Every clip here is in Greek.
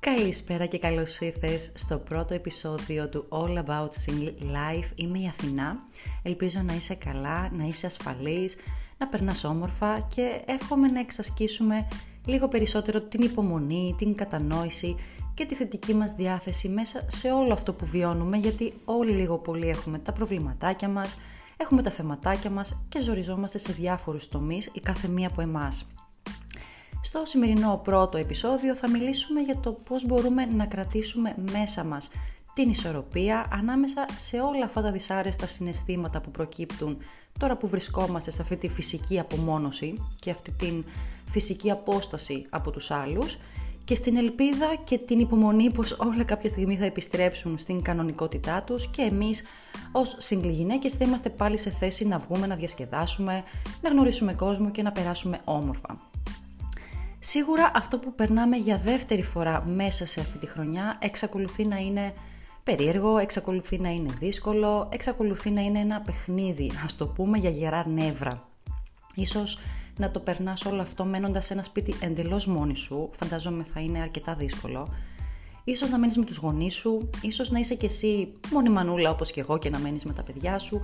Καλησπέρα και καλώς ήρθες στο πρώτο επεισόδιο του All About Single Life. Είμαι η Αθηνά. Ελπίζω να είσαι καλά, να είσαι ασφαλής, να περνάς όμορφα και εύχομαι να εξασκήσουμε λίγο περισσότερο την υπομονή, την κατανόηση και τη θετική μας διάθεση μέσα σε όλο αυτό που βιώνουμε γιατί όλοι λίγο πολύ έχουμε τα προβληματάκια μας, έχουμε τα θεματάκια μας και ζοριζόμαστε σε διάφορους τομείς η κάθε μία από εμάς. Στο σημερινό πρώτο επεισόδιο θα μιλήσουμε για το πώς μπορούμε να κρατήσουμε μέσα μας την ισορροπία ανάμεσα σε όλα αυτά τα δυσάρεστα συναισθήματα που προκύπτουν τώρα που βρισκόμαστε σε αυτή τη φυσική απομόνωση και αυτή την φυσική απόσταση από τους άλλους και στην ελπίδα και την υπομονή πως όλα κάποια στιγμή θα επιστρέψουν στην κανονικότητά τους και εμείς ως συγκληγυναίκες θα είμαστε πάλι σε θέση να βγούμε, να διασκεδάσουμε, να γνωρίσουμε κόσμο και να περάσουμε όμορφα. Σίγουρα αυτό που περνάμε για δεύτερη φορά μέσα σε αυτή τη χρονιά εξακολουθεί να είναι περίεργο, εξακολουθεί να είναι δύσκολο, εξακολουθεί να είναι ένα παιχνίδι, ας το πούμε, για γερά νεύρα. Ίσως να το περνάς όλο αυτό μένοντας σε ένα σπίτι εντελώς μόνη σου, φαντάζομαι θα είναι αρκετά δύσκολο. Ίσως να μένεις με τους γονείς σου, ίσως να είσαι κι εσύ μόνη μανούλα όπως και εγώ και να μένεις με τα παιδιά σου,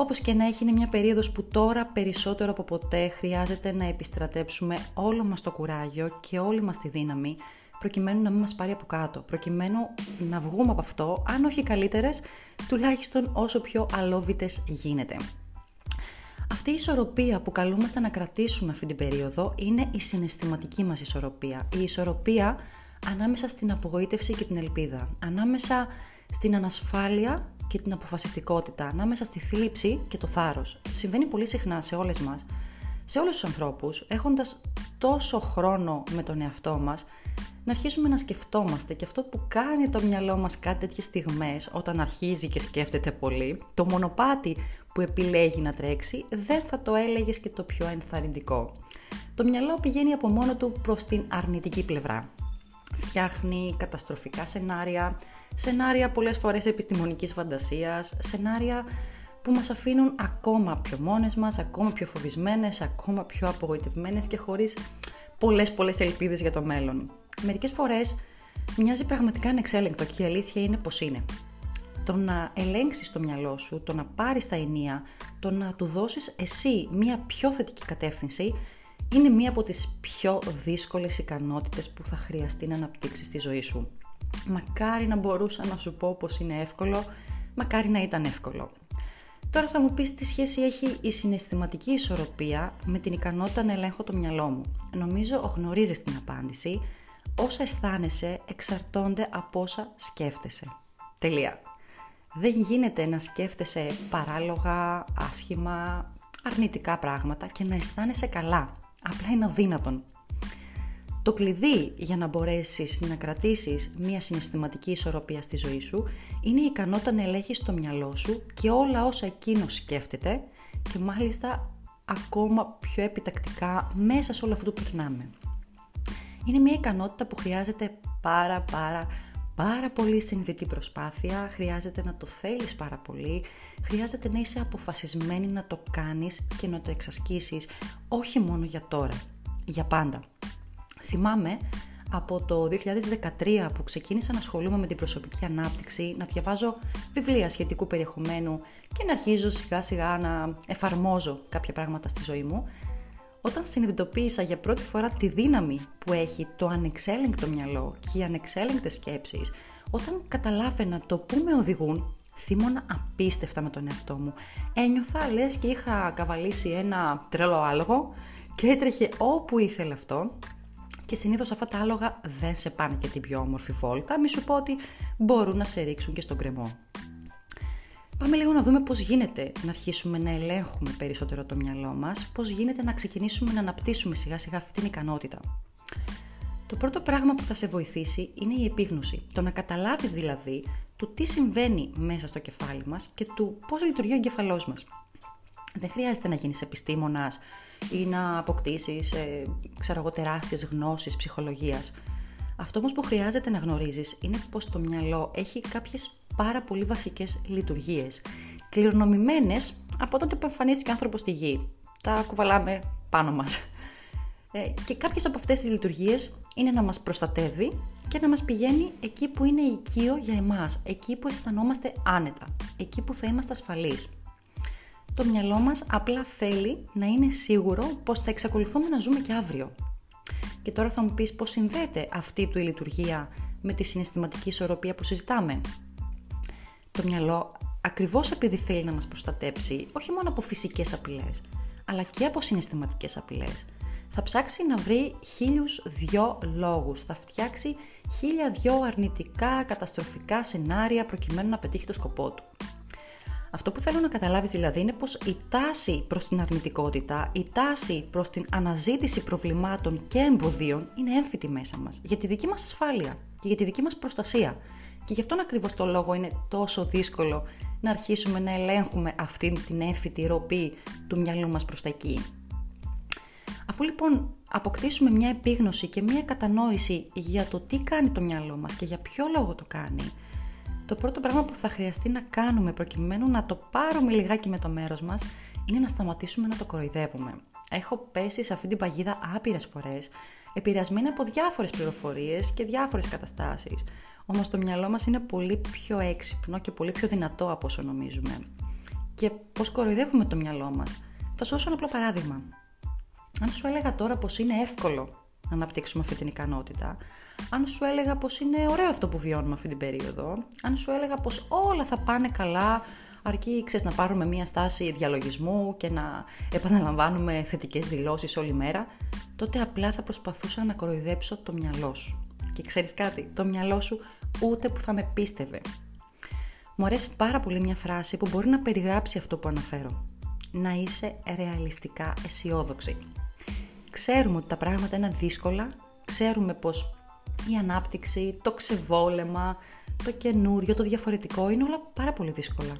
όπως και να έχει είναι μια περίοδος που τώρα περισσότερο από ποτέ χρειάζεται να επιστρατέψουμε όλο μας το κουράγιο και όλη μας τη δύναμη προκειμένου να μην μας πάρει από κάτω, προκειμένου να βγούμε από αυτό, αν όχι καλύτερες, τουλάχιστον όσο πιο αλόβητες γίνεται. Αυτή η ισορροπία που καλούμαστε να κρατήσουμε αυτή την περίοδο είναι η συναισθηματική μας ισορροπία. Η ισορροπία ανάμεσα στην απογοήτευση και την ελπίδα, ανάμεσα στην ανασφάλεια και την αποφασιστικότητα ανάμεσα στη θλίψη και το θάρρος. Συμβαίνει πολύ συχνά σε όλες μας, σε όλους τους ανθρώπους, έχοντας τόσο χρόνο με τον εαυτό μας, να αρχίσουμε να σκεφτόμαστε και αυτό που κάνει το μυαλό μας κάτι τέτοιες στιγμές όταν αρχίζει και σκέφτεται πολύ, το μονοπάτι που επιλέγει να τρέξει δεν θα το έλεγες και το πιο ενθαρρυντικό. Το μυαλό πηγαίνει από μόνο του προς την αρνητική πλευρά. Φτιάχνει καταστροφικά σενάρια, σενάρια πολλές φορές επιστημονικής φαντασίας, σενάρια που μας αφήνουν ακόμα πιο μόνες μας, ακόμα πιο φοβισμένες, ακόμα πιο απογοητευμένες και χωρίς πολλές πολλές ελπίδες για το μέλλον. Μερικές φορές μοιάζει πραγματικά ανεξέλεγκτο και η αλήθεια είναι πως είναι. Το να ελέγξεις το μυαλό σου, το να πάρεις τα ενία, το να του δώσεις εσύ μία πιο θετική κατεύθυνση είναι μία από τις πιο δύσκολες ικανότητες που θα χρειαστεί να αναπτύξεις στη ζωή σου. Μακάρι να μπορούσα να σου πω πως είναι εύκολο, μακάρι να ήταν εύκολο. Τώρα θα μου πεις τι σχέση έχει η συναισθηματική ισορροπία με την ικανότητα να ελέγχω το μυαλό μου. Νομίζω γνωρίζεις την απάντηση. Όσα αισθάνεσαι εξαρτώνται από όσα σκέφτεσαι. Τελεία. Δεν γίνεται να σκέφτεσαι παράλογα, άσχημα, αρνητικά πράγματα και να αισθάνεσαι καλά. Απλά είναι αδύνατον. Το κλειδί για να μπορέσεις να κρατήσεις μια συναισθηματική ισορροπία στη ζωή σου είναι η ικανότητα να ελέγχεις το μυαλό σου και όλα όσα εκείνος σκέφτεται και μάλιστα ακόμα πιο επιτακτικά μέσα σε όλο αυτό που περνάμε. Είναι μια ικανότητα που χρειάζεται πάρα πάρα πάρα πολύ συνειδητή προσπάθεια, χρειάζεται να το θέλεις πάρα πολύ, χρειάζεται να είσαι αποφασισμένη να το κάνεις και να το εξασκήσεις όχι μόνο για τώρα, για πάντα. Θυμάμαι από το 2013 που ξεκίνησα να ασχολούμαι με την προσωπική ανάπτυξη, να διαβάζω βιβλία σχετικού περιεχομένου και να αρχίζω σιγά σιγά να εφαρμόζω κάποια πράγματα στη ζωή μου, όταν συνειδητοποίησα για πρώτη φορά τη δύναμη που έχει το ανεξέλεγκτο μυαλό και οι ανεξέλεγκτες σκέψεις, όταν καταλάβαινα το πού με οδηγούν, θύμωνα απίστευτα με τον εαυτό μου. Ένιωθα λες και είχα καβαλήσει ένα τρελό άλογο και έτρεχε όπου ήθελε αυτό και συνήθως αυτά τα άλογα δεν σε πάνε και την πιο όμορφη βόλτα, μη σου πω ότι μπορούν να σε ρίξουν και στον κρεμό. Πάμε λίγο να δούμε πώς γίνεται να αρχίσουμε να ελέγχουμε περισσότερο το μυαλό μας, πώς γίνεται να ξεκινήσουμε να αναπτύσσουμε σιγά σιγά αυτή την ικανότητα. Το πρώτο πράγμα που θα σε βοηθήσει είναι η επίγνωση, το να καταλάβεις δηλαδή του τι συμβαίνει μέσα στο κεφάλι μας και του πώς λειτουργεί ο εγκεφαλός μας. Δεν χρειάζεται να γίνεις επιστήμονας ή να αποκτήσεις, ε, ξέρω εγώ, τεράστιες γνώσεις ψυχολογίας. Αυτό όμως που χρειάζεται να γνωρίζεις είναι πως το μυαλό έχει κάποιες πάρα πολύ βασικές λειτουργίες, κληρονομημένες από τότε που εμφανίστηκε ο άνθρωπος στη γη. Τα κουβαλάμε πάνω μας. Ε, και κάποιες από αυτές τις λειτουργίες είναι να μας προστατεύει και να μας πηγαίνει εκεί που είναι οικείο για εμάς, εκεί που αισθανόμαστε άνετα, εκεί που θα είμαστε ασφαλείς. Το μυαλό μας απλά θέλει να είναι σίγουρο πως θα εξακολουθούμε να ζούμε και αύριο. Και τώρα θα μου πεις πώς συνδέεται αυτή του η λειτουργία με τη συναισθηματική ισορροπία που συζητάμε; Το μυαλό ακριβώς επειδή θέλει να μας προστατέψει, όχι μόνο από φυσικές απειλές, αλλά και από συναισθηματικές απειλές, θα ψάξει να βρει χίλιους δυο λόγους, θα φτιάξει χίλια δυο αρνητικά, καταστροφικά σενάρια προκειμένου να πετύχει το σκοπό του. Αυτό που θέλω να καταλάβεις δηλαδή είναι πως η τάση προς την αρνητικότητα, η τάση προς την αναζήτηση προβλημάτων και εμποδίων είναι έμφυτη μέσα μας, για τη δική μας ασφάλεια και για τη δική μας προστασία. Και γι' αυτόν ακριβώς το λόγο είναι τόσο δύσκολο να αρχίσουμε να ελέγχουμε αυτή την έμφυτη ροπή του μυαλού μας προς τα εκεί. Αφού λοιπόν αποκτήσουμε μια επίγνωση και μια κατανόηση για το τι κάνει το μυαλό μας και για ποιο λόγο το κάνει, το πρώτο πράγμα που θα χρειαστεί να κάνουμε προκειμένου να το πάρουμε λιγάκι με το μέρος μας είναι να σταματήσουμε να το κοροϊδεύουμε. Έχω πέσει σε αυτή την παγίδα άπειρες φορές, επηρεασμένη από διάφορες πληροφορίες και διάφορες καταστάσεις. Όμως το μυαλό μας είναι πολύ πιο έξυπνο και πολύ πιο δυνατό από όσο νομίζουμε. Και πώς κοροϊδεύουμε το μυαλό μας. Θα σου δώσω ένα απλό παράδειγμα. Αν σου έλεγα τώρα πως είναι εύκολο να αναπτύξουμε αυτή την ικανότητα, αν σου έλεγα πως είναι ωραίο αυτό που βιώνουμε αυτή την περίοδο, αν σου έλεγα πως όλα θα πάνε καλά, αρκεί ξέρεις, να πάρουμε μία στάση διαλογισμού και να επαναλαμβάνουμε θετικές δηλώσεις όλη μέρα, τότε απλά θα προσπαθούσα να κοροϊδέψω το μυαλό σου. Και ξέρεις κάτι, το μυαλό σου ούτε που θα με πίστευε. Μου αρέσει πάρα πολύ μια φράση που μπορεί να περιγράψει αυτό που αναφέρω. Να είσαι ρεαλιστικά αισιόδοξη. Ξέρουμε ότι τα πράγματα είναι δύσκολα, ξέρουμε πως η ανάπτυξη, το ξεβόλεμα, το καινούριο, το διαφορετικό είναι όλα πάρα πολύ δύσκολα.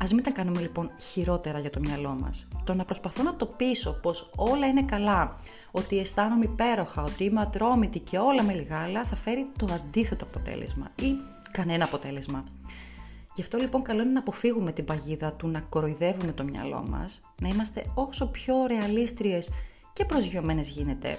Ας μην τα κάνουμε λοιπόν χειρότερα για το μυαλό μας. Το να προσπαθώ να το πείσω πως όλα είναι καλά, ότι αισθάνομαι υπέροχα, ότι είμαι ατρόμητη και όλα με λιγάλα θα φέρει το αντίθετο αποτέλεσμα ή κανένα αποτέλεσμα. Γι' αυτό λοιπόν καλό είναι να αποφύγουμε την παγίδα του να κοροϊδεύουμε το μυαλό μας, να είμαστε όσο πιο ρεαλίστριες και προσγειωμένες γίνεται,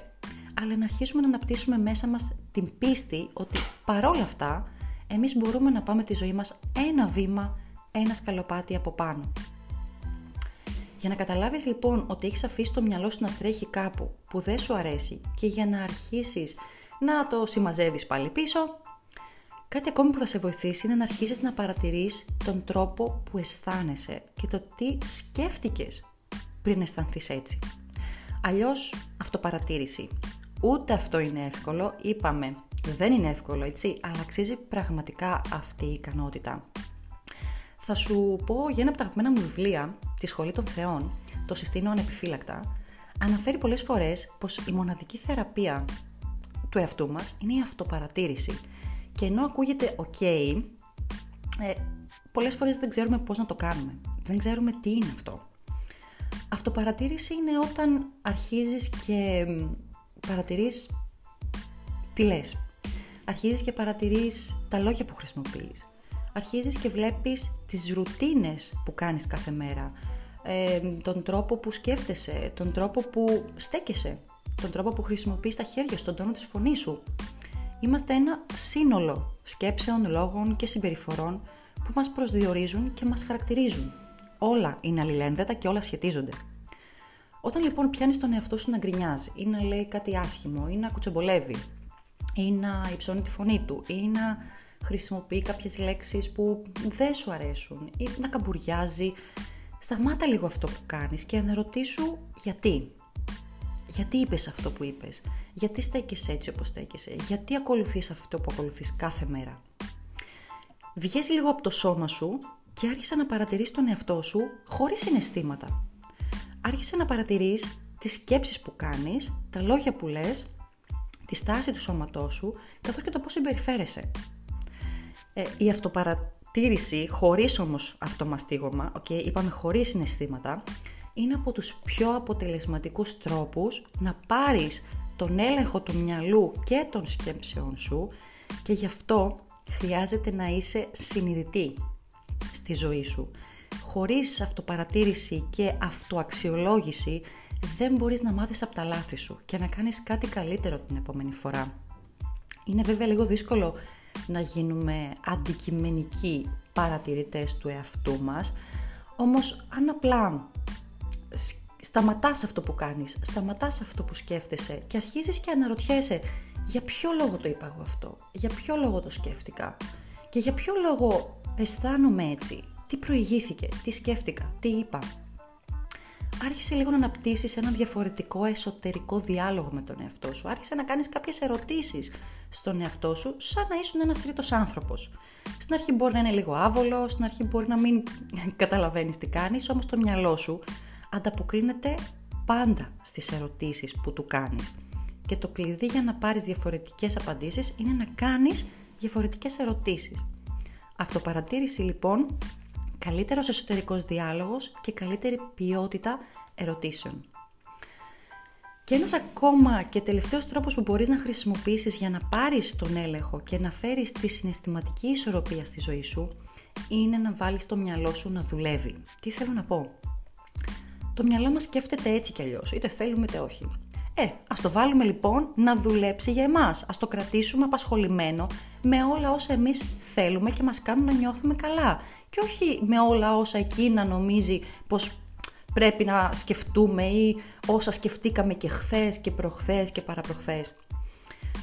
αλλά να αρχίσουμε να αναπτύσσουμε μέσα μας την πίστη ότι παρόλα αυτά εμείς μπορούμε να πάμε τη ζωή μας ένα βήμα, ένα σκαλοπάτι από πάνω. Για να καταλάβεις λοιπόν ότι έχεις αφήσει το μυαλό σου να τρέχει κάπου που δεν σου αρέσει και για να αρχίσεις να το συμμαζεύεις πάλι πίσω, κάτι ακόμη που θα σε βοηθήσει είναι να αρχίσεις να παρατηρείς τον τρόπο που αισθάνεσαι και το τι σκέφτηκες πριν αισθανθείς έτσι. Αλλιώς αυτοπαρατήρηση. Ούτε αυτό είναι εύκολο, είπαμε δεν είναι εύκολο έτσι, αλλά αξίζει πραγματικά αυτή η ικανότητα. Θα σου πω για ένα από τα αγαπημένα μου βιβλία, τη Σχολή των Θεών, το συστήνω ανεπιφύλακτα, αναφέρει πολλές φορές πως η μοναδική θεραπεία του εαυτού μας είναι η αυτοπαρατήρηση. Και ενώ ακούγεται ok, ε, πολλές φορές δεν ξέρουμε πώς να το κάνουμε. Δεν ξέρουμε τι είναι αυτό. Αυτοπαρατήρηση είναι όταν αρχίζεις και παρατηρείς τι λες. Αρχίζεις και παρατηρείς τα λόγια που χρησιμοποιείς. Αρχίζεις και βλέπεις τις ρουτίνες που κάνεις κάθε μέρα. Ε, τον τρόπο που σκέφτεσαι, τον τρόπο που στέκεσαι, τον τρόπο που χρησιμοποιείς τα χέρια σου, τον τόνο της φωνής σου. Είμαστε ένα σύνολο σκέψεων, λόγων και συμπεριφορών που μας προσδιορίζουν και μας χαρακτηρίζουν. Όλα είναι αλληλένδετα και όλα σχετίζονται. Όταν λοιπόν πιάνεις τον εαυτό σου να γκρινιάζει ή να λέει κάτι άσχημο ή να κουτσομπολεύει ή να υψώνει τη φωνή του ή να χρησιμοποιεί κάποιες λέξεις που δεν σου αρέσουν ή να καμπουριάζει, σταμάτα λίγο αυτό που κάνεις και αναρωτήσου γιατί. Γιατί είπες αυτό που είπες, γιατί στέκεσαι έτσι όπως στέκεσαι, γιατί ακολουθείς αυτό που ακολουθείς κάθε μέρα. Βγες λίγο από το σώμα σου και άρχισε να παρατηρείς τον εαυτό σου χωρίς συναισθήματα. Άρχισε να παρατηρείς τις σκέψεις που κάνεις, τα λόγια που λες, τη στάση του σώματός σου, καθώς και το πώς συμπεριφέρεσαι. Ε, η αυτοπαρατήρηση, χωρίς όμως αυτομαστίγωμα, okay, είπαμε χωρίς συναισθήματα, είναι από τους πιο αποτελεσματικούς τρόπους να πάρεις τον έλεγχο του μυαλού και των σκέψεων σου και γι' αυτό χρειάζεται να είσαι συνειδητή στη ζωή σου. χωρίς αυτοπαρατήρηση και αυτοαξιολόγηση δεν μπορείς να μάθεις από τα λάθη σου και να κάνεις κάτι καλύτερο την επόμενη φορά. Είναι βέβαια λίγο δύσκολο να γίνουμε αντικειμενικοί παρατηρητές του εαυτού μας, όμως αν απλά σταματάς αυτό που κάνεις, σταματάς αυτό που σκέφτεσαι και αρχίζεις και αναρωτιέσαι για ποιο λόγο το είπα εγώ αυτό, για ποιο λόγο το σκέφτηκα; Και για ποιο λόγο αισθάνομαι έτσι, τι προηγήθηκε, τι σκέφτηκα, τι είπα; Άρχισε λίγο να αναπτύσσεις ένα διαφορετικό εσωτερικό διάλογο με τον εαυτό σου. Άρχισε να κάνεις κάποιες ερωτήσεις στον εαυτό σου σαν να ήσουν ένας τρίτος άνθρωπος. Στην αρχή μπορεί να είναι λίγο άβολο, στην αρχή μπορεί να μην καταλαβαίνεις τι κάνεις, όμως το μυαλό σου ανταποκρίνεται πάντα στις ερωτήσεις που του κάνεις. Και το κλειδί για να πάρεις διαφορετικές απαντήσεις είναι να κάνεις διαφορετικές ερωτήσεις. Αυτοπαρατήρηση λοιπόν, καλύτερος εσωτερικός διάλογος και καλύτερη ποιότητα ερωτήσεων. Και ένας ακόμα και τελευταίος τρόπος που μπορείς να χρησιμοποιήσεις για να πάρεις τον έλεγχο και να φέρεις τη συναισθηματική ισορροπία στη ζωή σου είναι να βάλεις το μυαλό σου να δουλεύει. Τι θέλω να πω; Το μυαλό μας σκέφτεται έτσι κι αλλιώς, είτε θέλουμε είτε όχι. Ε, ας το βάλουμε λοιπόν να δουλέψει για εμάς. Ας το κρατήσουμε απασχολημένο με όλα όσα εμείς θέλουμε και μας κάνουν να νιώθουμε καλά. Και όχι με όλα όσα εκεί να νομίζει πως πρέπει να σκεφτούμε ή όσα σκεφτήκαμε και χθες και προχθές και παραπροχθές.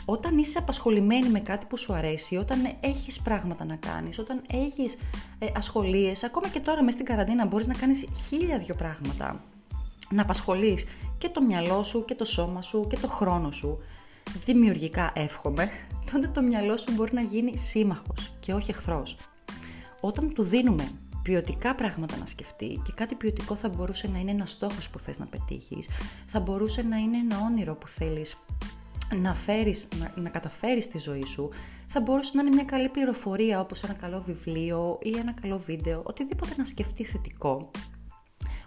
Όταν είσαι απασχολημένη με κάτι που σου αρέσει, όταν έχεις πράγματα να κάνεις, όταν έχεις ε, ασχολίες, ακόμα και τώρα μέσα στην καραντίνα μπορείς να κάνεις χίλια δυο πράγματα να απασχολείς και το μυαλό σου και το σώμα σου και το χρόνο σου δημιουργικά εύχομαι, τότε το μυαλό σου μπορεί να γίνει σύμμαχος και όχι εχθρός. Όταν του δίνουμε ποιοτικά πράγματα να σκεφτεί και κάτι ποιοτικό θα μπορούσε να είναι ένα στόχος που θες να πετύχεις, θα μπορούσε να είναι ένα όνειρο που θέλεις να, φέρεις, να, να καταφέρεις στη ζωή σου, θα μπορούσε να είναι μια καλή πληροφορία όπως ένα καλό βιβλίο ή ένα καλό βίντεο, οτιδήποτε να σκεφτεί θετικό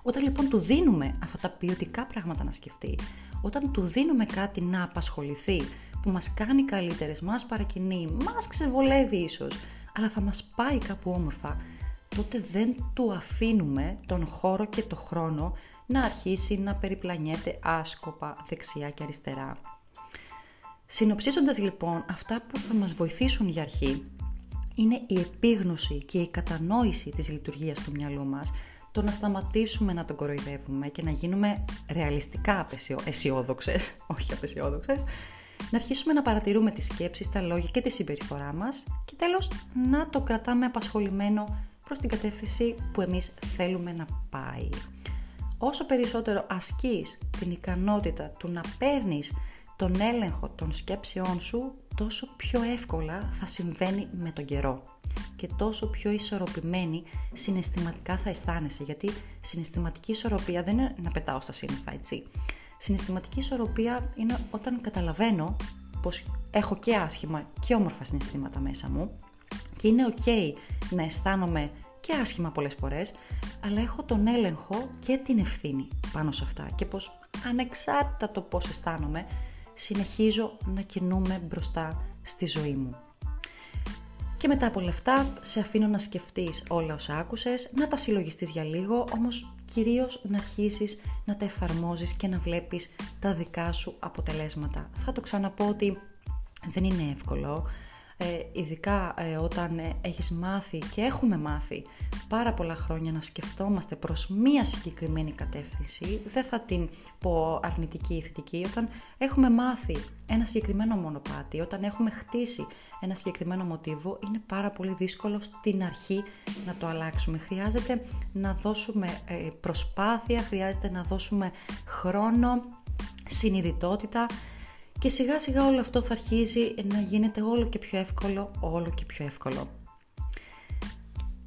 όταν λοιπόν του δίνουμε αυτά τα ποιοτικά πράγματα να σκεφτεί, όταν του δίνουμε κάτι να απασχοληθεί, που μας κάνει καλύτερες, μας παρακινεί, μας ξεβολεύει ίσως, αλλά θα μας πάει κάπου όμορφα, τότε δεν του αφήνουμε τον χώρο και το χρόνο να αρχίσει να περιπλανιέται άσκοπα δεξιά και αριστερά. Συνοψίζοντας λοιπόν αυτά που θα μας βοηθήσουν για αρχή, είναι η επίγνωση και η κατανόηση της λειτουργίας του μυαλού μας, το να σταματήσουμε να τον κοροϊδεύουμε και να γίνουμε ρεαλιστικά αισιόδοξες, όχι απεσιόδοξες, να αρχίσουμε να παρατηρούμε τις σκέψεις, τα λόγια και τη συμπεριφορά μας και τέλος να το κρατάμε απασχολημένο προς την κατεύθυνση που εμείς θέλουμε να πάει. Όσο περισσότερο ασκείς την ικανότητα του να παίρνεις τον έλεγχο των σκέψεών σου, τόσο πιο εύκολα θα συμβαίνει με τον καιρό και τόσο πιο ισορροπημένη συναισθηματικά θα αισθάνεσαι. Γιατί συναισθηματική ισορροπία δεν είναι να πετάω στα σύννεφα, έτσι. Συναισθηματική ισορροπία είναι όταν καταλαβαίνω πως έχω και άσχημα και όμορφα συναισθήματα μέσα μου και είναι ok να αισθάνομαι και άσχημα πολλές φορές, αλλά έχω τον έλεγχο και την ευθύνη πάνω σε αυτά και πως ανεξάρτητα το πώς αισθάνομαι, συνεχίζω να κινούμε μπροστά στη ζωή μου. Και μετά από όλα αυτά, σε αφήνω να σκεφτείς όλα όσα άκουσες, να τα συλλογιστείς για λίγο, όμως κυρίως να αρχίσεις να τα εφαρμόζεις και να βλέπεις τα δικά σου αποτελέσματα. Θα το ξαναπώ ότι δεν είναι εύκολο, ε, ειδικά ε, όταν ε, έχεις μάθει και έχουμε μάθει πάρα πολλά χρόνια να σκεφτόμαστε προς μία συγκεκριμένη κατεύθυνση, δεν θα την πω αρνητική ή θετική, όταν έχουμε μάθει ένα συγκεκριμένο μονοπάτι, όταν έχουμε χτίσει ένα συγκεκριμένο μοτίβο, είναι πάρα πολύ δύσκολο στην αρχή να το αλλάξουμε. Χρειάζεται να δώσουμε ε, προσπάθεια, χρειάζεται να δώσουμε χρόνο, συνειδητότητα, και σιγά σιγά όλο αυτό θα αρχίζει να γίνεται όλο και πιο εύκολο, όλο και πιο εύκολο.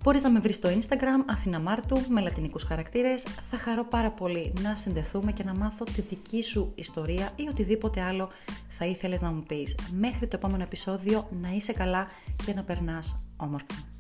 Μπορείς να με βρεις στο Instagram Αθήνα Μάρτου με λατινικούς χαρακτήρες. Θα χαρώ πάρα πολύ να συνδεθούμε και να μάθω τη δική σου ιστορία ή οτιδήποτε άλλο θα ήθελες να μου πεις. Μέχρι το επόμενο επεισόδιο να είσαι καλά και να περνάς όμορφα.